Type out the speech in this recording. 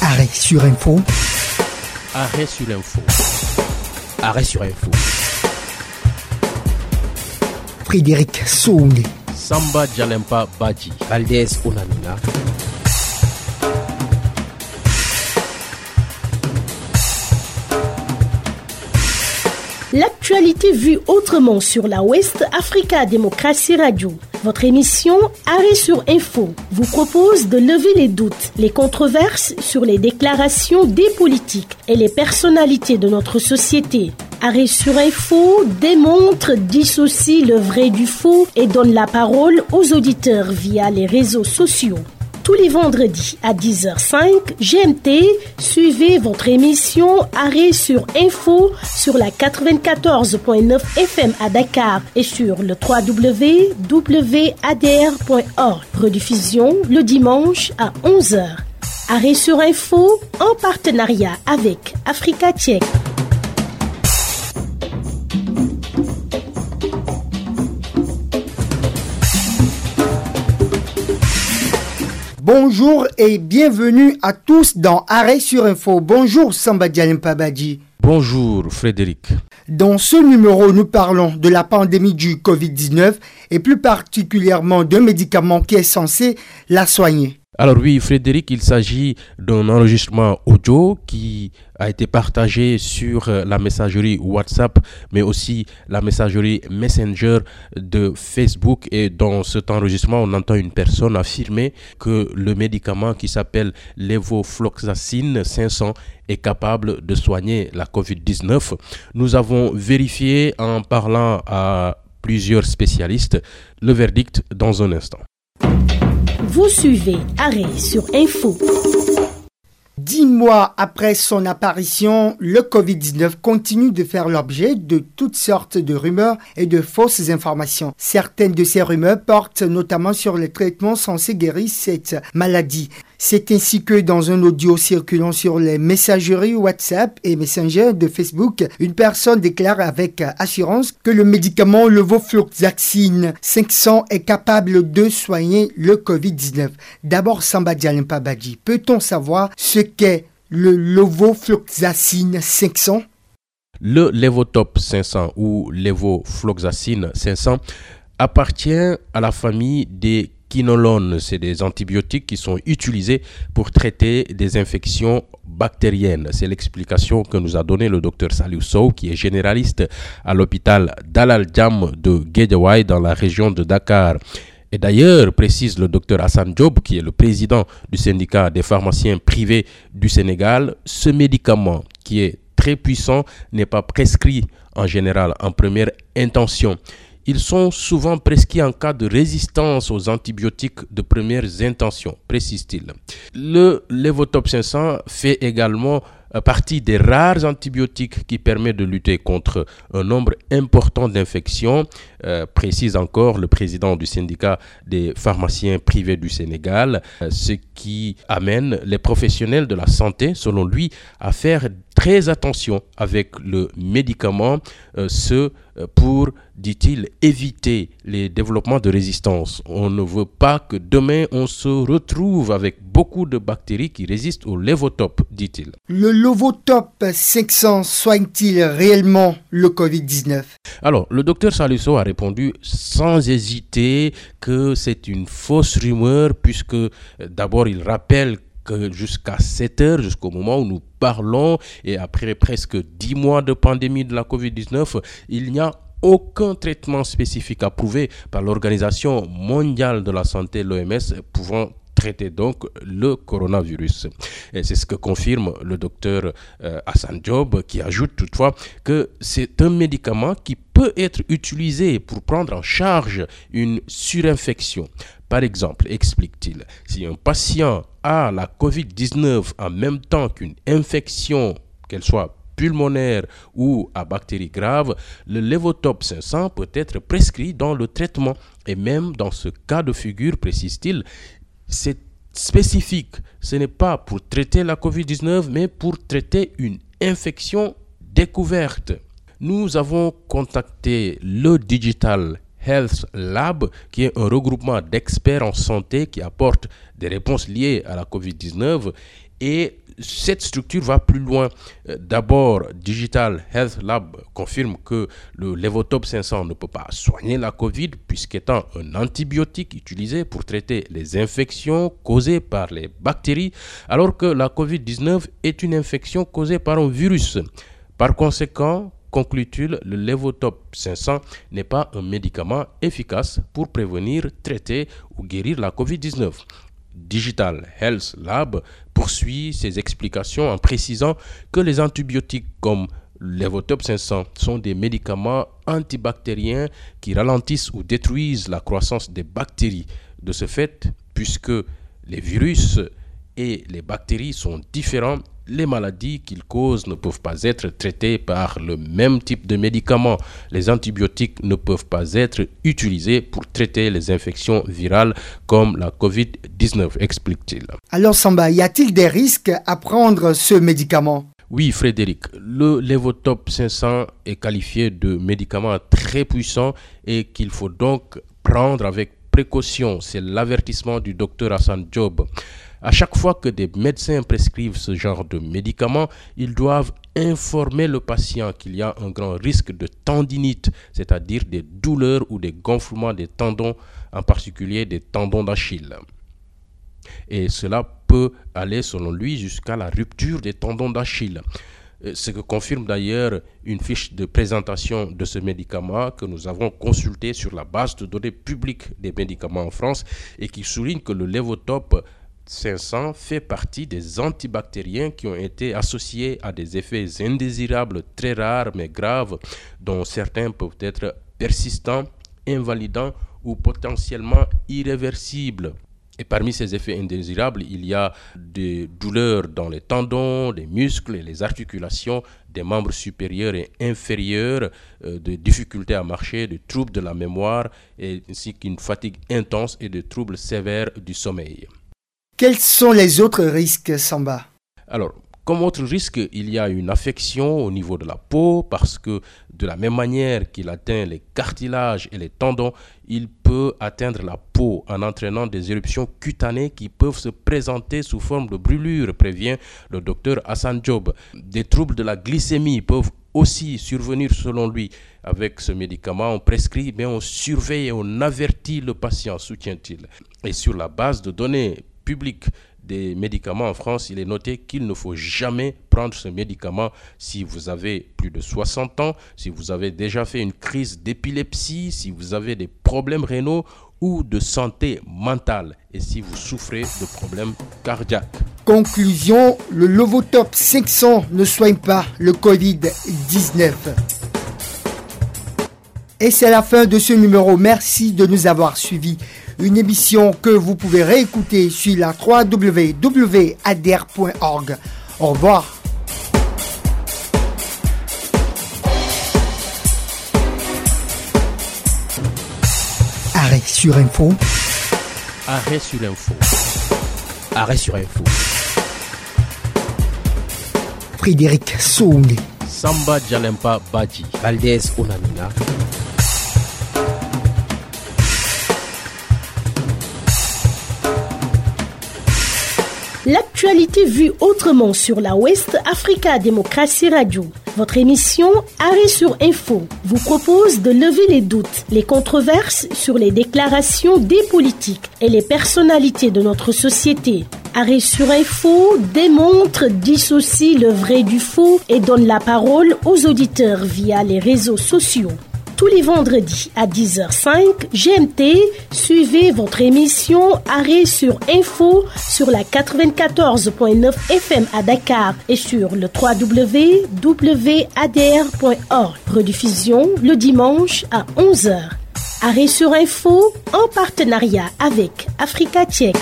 Arrêt sur info. Arrêt sur info. Arrêt sur info. Frédéric Souli. Samba Jalempa Badji. Valdez Onamina. L'actualité vue autrement sur la West Africa Démocratie Radio. Votre émission Arrêt sur Info vous propose de lever les doutes, les controverses sur les déclarations des politiques et les personnalités de notre société. Arrêt sur Info démontre, dissocie le vrai du faux et donne la parole aux auditeurs via les réseaux sociaux tous les vendredis à 10h05 GMT. Suivez votre émission Arrêt sur Info sur la 94.9 FM à Dakar et sur le www.adr.org. Rediffusion le dimanche à 11h. Arrêt sur Info en partenariat avec Africa Tchèque. Bonjour et bienvenue à tous dans Arrêt sur Info. Bonjour Samba Pabadji. Bonjour Frédéric. Dans ce numéro, nous parlons de la pandémie du Covid-19 et plus particulièrement d'un médicament qui est censé la soigner. Alors oui, Frédéric, il s'agit d'un enregistrement audio qui a été partagé sur euh, la messagerie WhatsApp, mais aussi la messagerie Messenger de Facebook. Et dans cet enregistrement, on entend une personne affirmer que le médicament qui s'appelle levofloxacine 500 est capable de soigner la COVID-19. Nous avons vérifié en parlant à plusieurs spécialistes le verdict dans un instant. Vous suivez Arrêt sur Info. Dix mois après son apparition, le Covid-19 continue de faire l'objet de toutes sortes de rumeurs et de fausses informations. Certaines de ces rumeurs portent notamment sur les traitements censés guérir cette maladie. C'est ainsi que dans un audio circulant sur les messageries WhatsApp et Messenger de Facebook, une personne déclare avec assurance que le médicament levofloxacine 500 est capable de soigner le Covid-19. D'abord, Samba Pabadji, peut-on savoir ce qu'est le levofloxacine 500 Le Levotop 500 ou levofloxacine 500 appartient à la famille des c'est des antibiotiques qui sont utilisés pour traiter des infections bactériennes. C'est l'explication que nous a donné le docteur Salou Sow, qui est généraliste à l'hôpital Dalal Jam de Guédiawaye dans la région de Dakar. Et d'ailleurs, précise le docteur Hassan Job, qui est le président du syndicat des pharmaciens privés du Sénégal, ce médicament qui est très puissant n'est pas prescrit en général en première intention. Ils sont souvent prescrits en cas de résistance aux antibiotiques de premières intentions, précise-t-il. Le Levotop 500 fait également euh, partie des rares antibiotiques qui permettent de lutter contre un nombre important d'infections, euh, précise encore le président du syndicat des pharmaciens privés du Sénégal, euh, ce qui amène les professionnels de la santé, selon lui, à faire très attention avec le médicament, ce pour, dit-il, éviter les développements de résistance. On ne veut pas que demain on se retrouve avec beaucoup de bactéries qui résistent au Levotop, dit-il. Le Levotop 500 soigne-t-il réellement le Covid-19 Alors, le docteur Saliso a répondu sans hésiter que c'est une fausse rumeur puisque euh, d'abord il rappelle que jusqu'à 7 heures, jusqu'au moment où nous parlons, et après presque 10 mois de pandémie de la COVID-19, il n'y a aucun traitement spécifique approuvé par l'Organisation mondiale de la santé, l'OMS, pouvant traiter donc le coronavirus. Et c'est ce que confirme le docteur euh, Hassan Job, qui ajoute toutefois que c'est un médicament qui peut être utilisé pour prendre en charge une surinfection. Par exemple, explique-t-il, si un patient a la COVID-19 en même temps qu'une infection, qu'elle soit pulmonaire ou à bactéries graves, le Levotop 500 peut être prescrit dans le traitement. Et même dans ce cas de figure, précise-t-il, c'est spécifique. Ce n'est pas pour traiter la COVID-19, mais pour traiter une infection découverte. Nous avons contacté le Digital Health Lab, qui est un regroupement d'experts en santé qui apporte des réponses liées à la COVID-19. Et cette structure va plus loin. Euh, d'abord, Digital Health Lab confirme que le Levotop 500 ne peut pas soigner la COVID puisqu'étant un antibiotique utilisé pour traiter les infections causées par les bactéries, alors que la COVID-19 est une infection causée par un virus. Par conséquent, conclut-il, le Levotop 500 n'est pas un médicament efficace pour prévenir, traiter ou guérir la COVID-19. Digital Health Lab poursuit ses explications en précisant que les antibiotiques comme Levotop 500 sont des médicaments antibactériens qui ralentissent ou détruisent la croissance des bactéries. De ce fait, puisque les virus et les bactéries sont différents, les maladies qu'ils causent ne peuvent pas être traitées par le même type de médicaments. Les antibiotiques ne peuvent pas être utilisés pour traiter les infections virales comme la COVID-19, explique-t-il. Alors Samba, y a-t-il des risques à prendre ce médicament? Oui, Frédéric, le Levotop 500 est qualifié de médicament très puissant et qu'il faut donc prendre avec précaution. C'est l'avertissement du docteur Hassan Job. À chaque fois que des médecins prescrivent ce genre de médicaments, ils doivent informer le patient qu'il y a un grand risque de tendinite, c'est-à-dire des douleurs ou des gonflements des tendons, en particulier des tendons d'Achille. Et cela peut aller, selon lui, jusqu'à la rupture des tendons d'Achille. Euh, ce que confirme d'ailleurs une fiche de présentation de ce médicament que nous avons consulté sur la base de données publiques des médicaments en France et qui souligne que le Levotop 500 fait partie des antibactériens qui ont été associés à des effets indésirables très rares mais graves, dont certains peuvent être persistants, invalidants ou potentiellement irréversibles. Et parmi ces effets indésirables, il y a des douleurs dans les tendons, les muscles et les articulations des membres supérieurs et inférieurs, euh, des difficultés à marcher, des troubles de la mémoire, ainsi qu'une fatigue intense et des troubles sévères du sommeil. Quels sont les autres risques, Samba? Alors, comme autre risque, il y a une affection au niveau de la peau parce que de la même manière qu'il atteint les cartilages et les tendons, il peut atteindre la peau en entraînant des éruptions cutanées qui peuvent se présenter sous forme de brûlures, prévient le docteur Hassan Job. Des troubles de la glycémie peuvent aussi survenir selon lui avec ce médicament. On prescrit, mais on surveille et on avertit le patient, soutient-il. Et sur la base de données public des médicaments en France, il est noté qu'il ne faut jamais prendre ce médicament si vous avez plus de 60 ans, si vous avez déjà fait une crise d'épilepsie, si vous avez des problèmes rénaux ou de santé mentale et si vous souffrez de problèmes cardiaques. Conclusion, le Lovotop 500 ne soigne pas le Covid-19. Et c'est la fin de ce numéro. Merci de nous avoir suivis une émission que vous pouvez réécouter sur la www.adr.org. Au revoir. Arrêt sur info. Arrêt sur info. Arrêt sur info. Frédéric Souni. Samba Jalempa Badji. Valdez Onamina. L'actualité vue autrement sur la West Africa Démocratie Radio. Votre émission Arrêt sur Info vous propose de lever les doutes, les controverses sur les déclarations des politiques et les personnalités de notre société. Arrêt sur Info démontre, dissocie le vrai du faux et donne la parole aux auditeurs via les réseaux sociaux tous les vendredis à 10h05 GMT. Suivez votre émission Arrêt sur Info sur la 94.9 FM à Dakar et sur le www.adr.org. Rediffusion le dimanche à 11h. Arrêt sur Info en partenariat avec Africa Tchèque.